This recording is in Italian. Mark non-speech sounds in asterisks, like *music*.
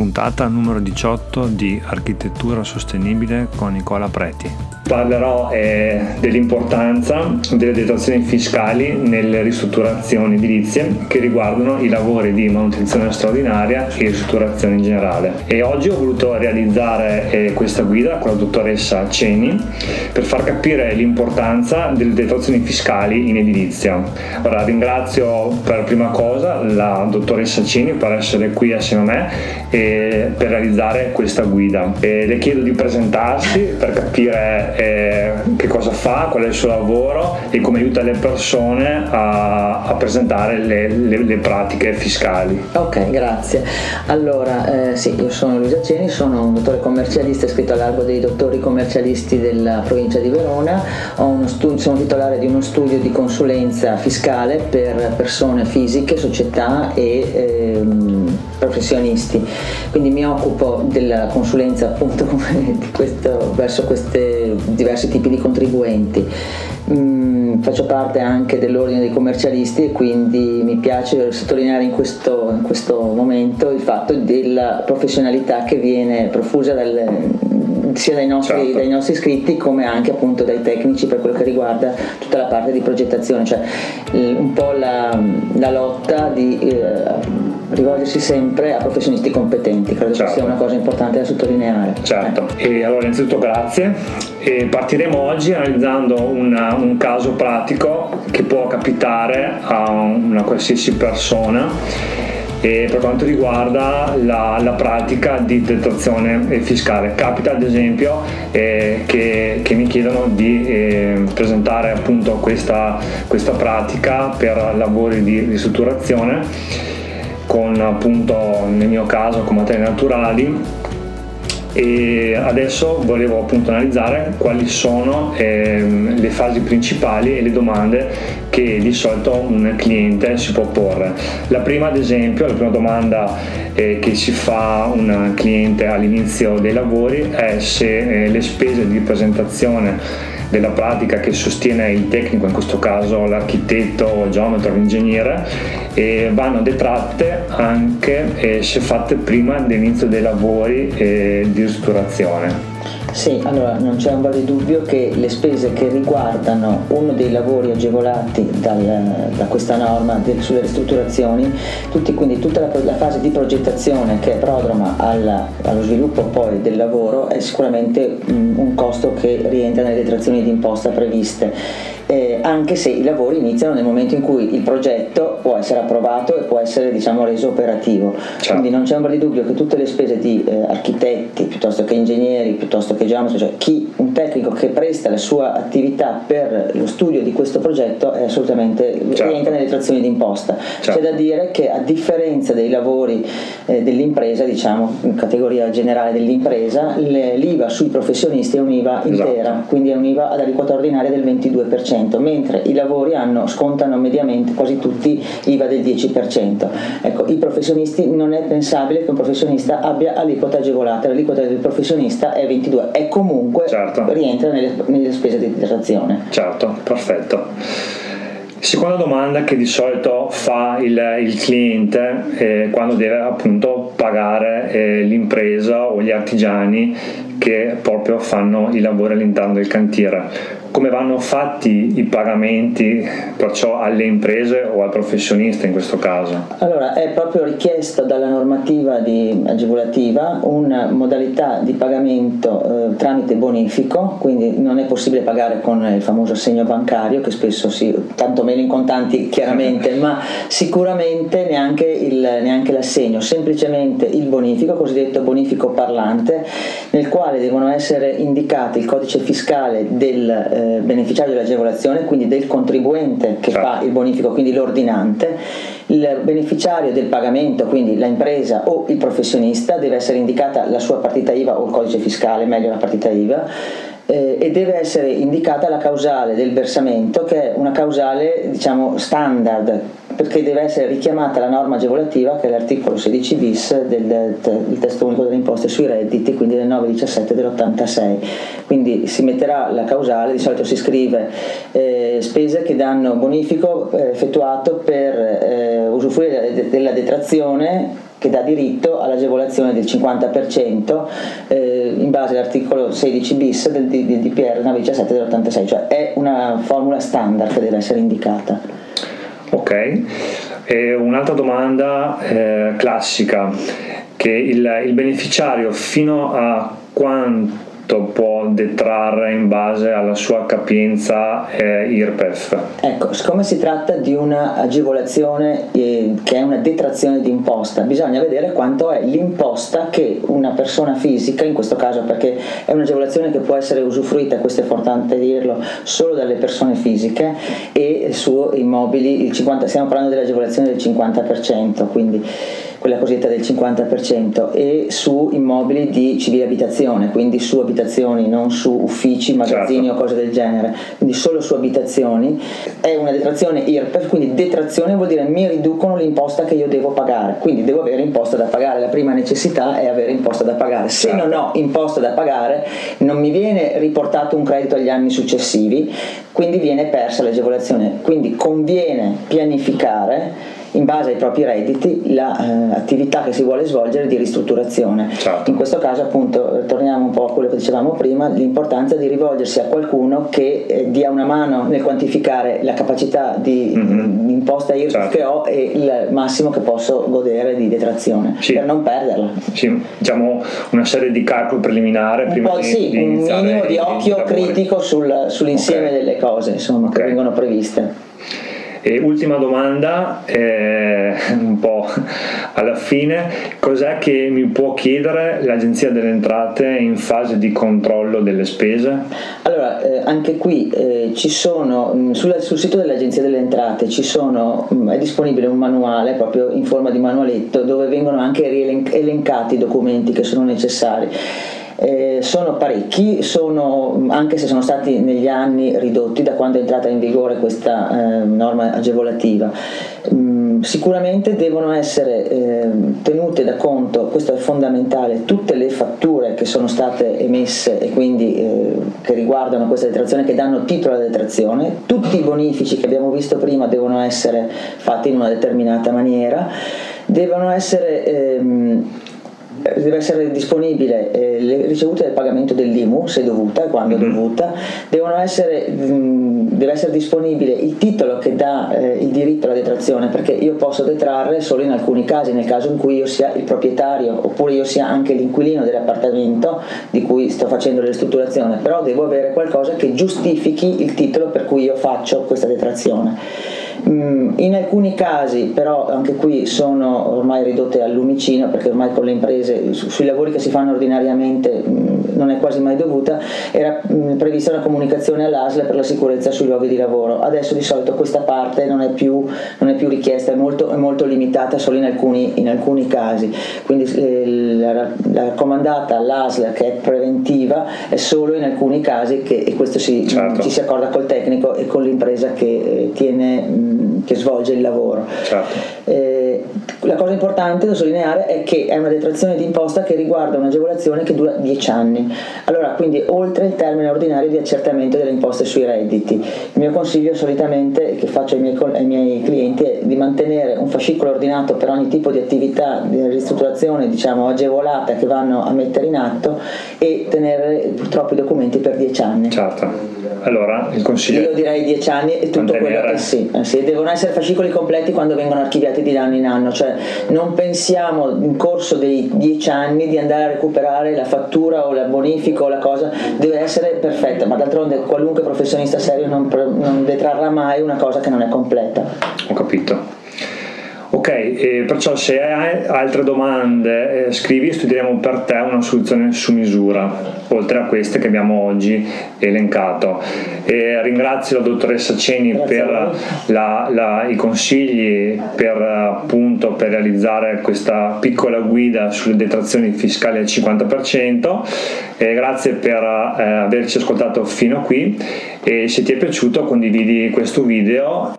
puntata numero 18 di Architettura Sostenibile con Nicola Preti parlerò eh, dell'importanza delle detrazioni fiscali nelle ristrutturazioni edilizie che riguardano i lavori di manutenzione straordinaria e ristrutturazione in generale. E oggi ho voluto realizzare eh, questa guida con la dottoressa Ceni per far capire l'importanza delle detrazioni fiscali in edilizia. Ora ringrazio per prima cosa la dottoressa Ceni per essere qui assieme a me e per realizzare questa guida. E le chiedo di presentarsi per capire eh, che cosa fa, qual è il suo lavoro e come aiuta le persone a, a presentare le, le, le, pratiche fiscali. Ok, grazie. Allora, eh, sì, io sono Luisa Ceni, sono un dottore commercialista iscritto all'albo dei dottori commercialisti della provincia di Verona, studio, sono titolare di uno studio di consulenza fiscale per persone fisiche, società e ehm, professionisti. Quindi mi occupo della consulenza appunto *laughs* questo, verso questi diversi tipi di contribuenti. Mm, faccio parte anche dell'ordine dei commercialisti e quindi mi piace sottolineare in questo, in questo momento il fatto della professionalità che viene profusa dal, sia dai nostri, certo. dai nostri, iscritti come anche appunto dai tecnici per quello che riguarda tutta la parte di progettazione, cioè un po' la, la lotta di eh, rivolgersi sempre a professionisti competenti, credo certo. sia una cosa importante da sottolineare. Certo, eh. e allora innanzitutto grazie e partiremo oggi analizzando una, un caso pratico che può capitare a una qualsiasi persona e per quanto riguarda la, la, pratica di detrazione fiscale. Capita ad esempio eh, che, che, mi chiedono di eh, presentare appunto questa, questa pratica per lavori di ristrutturazione con appunto nel mio caso con materie naturali e adesso volevo appunto analizzare quali sono ehm, le fasi principali e le domande che di solito un cliente si può porre. La prima ad esempio, la prima domanda eh, che si fa un cliente all'inizio dei lavori è se eh, le spese di presentazione della pratica che sostiene il tecnico, in questo caso l'architetto, il geometra, l'ingegnere, e vanno detratte anche eh, se fatte prima dell'inizio dei lavori eh, di ristrutturazione. Sì, allora non c'è un vale dubbio che le spese che riguardano uno dei lavori agevolati dal, da questa norma del, sulle ristrutturazioni, tutti, quindi tutta la, la, fase di progettazione che è prodroma alla, allo sviluppo poi del lavoro è sicuramente um, un costo che rientra nelle detrazioni di imposta previste eh, anche se i lavori iniziano nel momento in cui il progetto può essere approvato e può essere diciamo, reso operativo. Ciao. Quindi non c'è ombra di dubbio che tutte le spese di eh, architetti, piuttosto che ingegneri, piuttosto che geometri, cioè chi, un tecnico che presta la sua attività per lo studio di questo progetto è assolutamente certo. rientra nelle trazioni d'imposta. Certo. C'è da dire che a differenza dei lavori eh, dell'impresa, diciamo in categoria generale dell'impresa, le, l'IVA sui professionisti è un'IVA intera, esatto. quindi è un'IVA ad aliquota ordinaria del 22% mentre i lavori hanno, scontano mediamente quasi tutti IVA del 10%. Ecco, i professionisti non è pensabile che un professionista abbia aliquota agevolata, l'aliquota del professionista è 22 e comunque certo. rientra nelle, nelle spese di detrazione. Certo, perfetto. Seconda domanda che di solito fa il, il cliente eh, quando deve appunto pagare eh, l'impresa o gli artigiani che proprio fanno i lavori all'interno del cantiere come vanno fatti i pagamenti perciò alle imprese o al professionista in questo caso? Allora è proprio richiesta dalla normativa di, agevolativa una modalità di pagamento eh, tramite bonifico, quindi non è possibile pagare con il famoso assegno bancario che spesso si, tanto meno in contanti chiaramente, *laughs* ma sicuramente neanche, il, neanche l'assegno, semplicemente il bonifico, cosiddetto bonifico parlante, nel quale devono essere indicati il codice fiscale del eh, beneficiario dell'agevolazione, quindi del contribuente che certo. fa il bonifico, quindi l'ordinante, il beneficiario del pagamento, quindi l'impresa o il professionista, deve essere indicata la sua partita IVA o il codice fiscale, meglio la partita IVA, eh, e deve essere indicata la causale del versamento, che è una causale diciamo, standard perché deve essere richiamata la norma agevolativa che è l'articolo 16 bis del, del testo unico delle imposte sui redditi, quindi del 917 dell'86. Quindi si metterà la causale, di solito si scrive eh, spese che danno bonifico eh, effettuato per eh, usufruire della detrazione che dà diritto all'agevolazione del 50% eh, in base all'articolo 16 bis del, del, DPR 917 dell'86, cioè è una formula standard che deve essere indicata. Ok, e un'altra domanda eh, classica, che il, il beneficiario fino a quanto può detrarre in base alla sua capienza eh, IRPEF? Ecco, siccome si tratta di un'agevolazione eh, che è una detrazione di imposta, bisogna vedere quanto è l'imposta che una persona fisica, in questo caso perché è un'agevolazione che può essere usufruita, questo è importante dirlo, solo dalle persone fisiche e su immobili, il 50, stiamo parlando dell'agevolazione del 50%, quindi quella cosiddetta del 50%, e su immobili di civile abitazione, quindi su abitazioni, non su uffici, magazzini certo. o cose del genere, quindi solo su abitazioni. È una detrazione IRPEF, quindi detrazione vuol dire mi riducono l'imposta che io devo pagare, quindi devo avere imposta da pagare. La prima necessità è avere imposta da pagare. Se certo. non ho imposta da pagare, non mi viene riportato un credito agli anni successivi, quindi viene persa l'agevolazione. Quindi conviene pianificare in base ai propri redditi l'attività eh, che si vuole svolgere di ristrutturazione. Certo. In questo caso appunto torniamo un po' a quello che dicevamo prima, l'importanza di rivolgersi a qualcuno che eh, dia una mano nel quantificare la capacità di, mm-hmm. imposta IRPEF certo. che ho e il massimo che posso godere di detrazione sì. per non perderla. Sì, diciamo una serie di calcoli preliminari un prima di, sì, di un minimo di occhio critico sul, sull'insieme okay. delle cose insomma, okay. che vengono previste. E ultima domanda, eh, un po' alla fine, cos'è che mi può chiedere l'Agenzia delle Entrate in fase di controllo delle spese? Allora, eh, anche qui eh, ci sono, mh, mm, sul, sito dell'Agenzia delle Entrate sono, mm, è disponibile un manuale proprio in forma di manualetto dove vengono anche elencati i documenti che sono necessari eh, sono parecchi, sono, anche se sono stati negli anni ridotti da quando è entrata in vigore questa eh, norma agevolativa. Mm, sicuramente devono essere eh, tenute da conto, questo è fondamentale, tutte le fatture che sono state emesse e quindi eh, che riguardano questa detrazione, che danno titolo alla detrazione, tutti i bonifici che abbiamo visto prima devono essere fatti in una determinata maniera, devono essere ehm, deve essere disponibile eh, le ricevute del pagamento dell'IMU se dovuta, quando mm-hmm. dovuta, essere, mh, deve essere disponibile il titolo che dà eh, il diritto alla detrazione perché io posso detrarre solo in alcuni casi, nel caso in cui io sia il proprietario oppure io sia anche l'inquilino dell'appartamento di cui sto facendo la ristrutturazione, però devo avere qualcosa che giustifichi il titolo per cui io faccio questa detrazione. Mm, in alcuni casi però anche qui sono ormai ridotte al lumicino perché ormai con le imprese sui lavori che si fanno ordinariamente mm, non è quasi mai dovuta, era mm, prevista una comunicazione all'ASL per la sicurezza sui luoghi di lavoro. Adesso di solito questa parte non è più, non è più richiesta, è molto, è molto, limitata solo in alcuni, in alcuni casi. Quindi eh, la, la, raccomandata all'ASL che è preventiva è solo in alcuni casi che, e questo si, certo. ci si accorda col tecnico e con l'impresa che, eh, tiene, che svolge il lavoro. Certo. Eh, la cosa importante da sottolineare è che è una detrazione di imposta che riguarda un'agevolazione che dura 10 anni. Allora, quindi oltre il termine ordinario di accertamento delle imposte sui redditi. Il mio consiglio solitamente che faccio ai miei, ai miei clienti è di mantenere un fascicolo ordinato per ogni tipo di attività di ristrutturazione diciamo agevolata che vanno a mettere in atto e tenere purtroppo i documenti per 10 anni. Certo. Allora, il consiglio Io direi 10 anni e tutto mantenere... quello che sì, eh sì, devono essere fascicoli completi quando vengono archiviati di anno in anno, cioè non pensiamo in corso dei 10 anni di andare a recuperare la fattura o la bonifica o la cosa, deve essere perfetta, ma d'altronde qualunque professionista serio non, non detrarrà mai una cosa che non è completa. Ho capito. Ok, eh, perciò se hai altre domande eh, scrivi e studieremo per te una soluzione su misura, oltre a queste che abbiamo oggi elencato. E ringrazio la dottoressa Ceni Grazie per la, la, i consigli per, appunto, per realizzare questa piccola guida sulle detrazioni fiscali al 50%. E grazie per eh, averci ascoltato fino a qui e se ti è piaciuto condividi questo video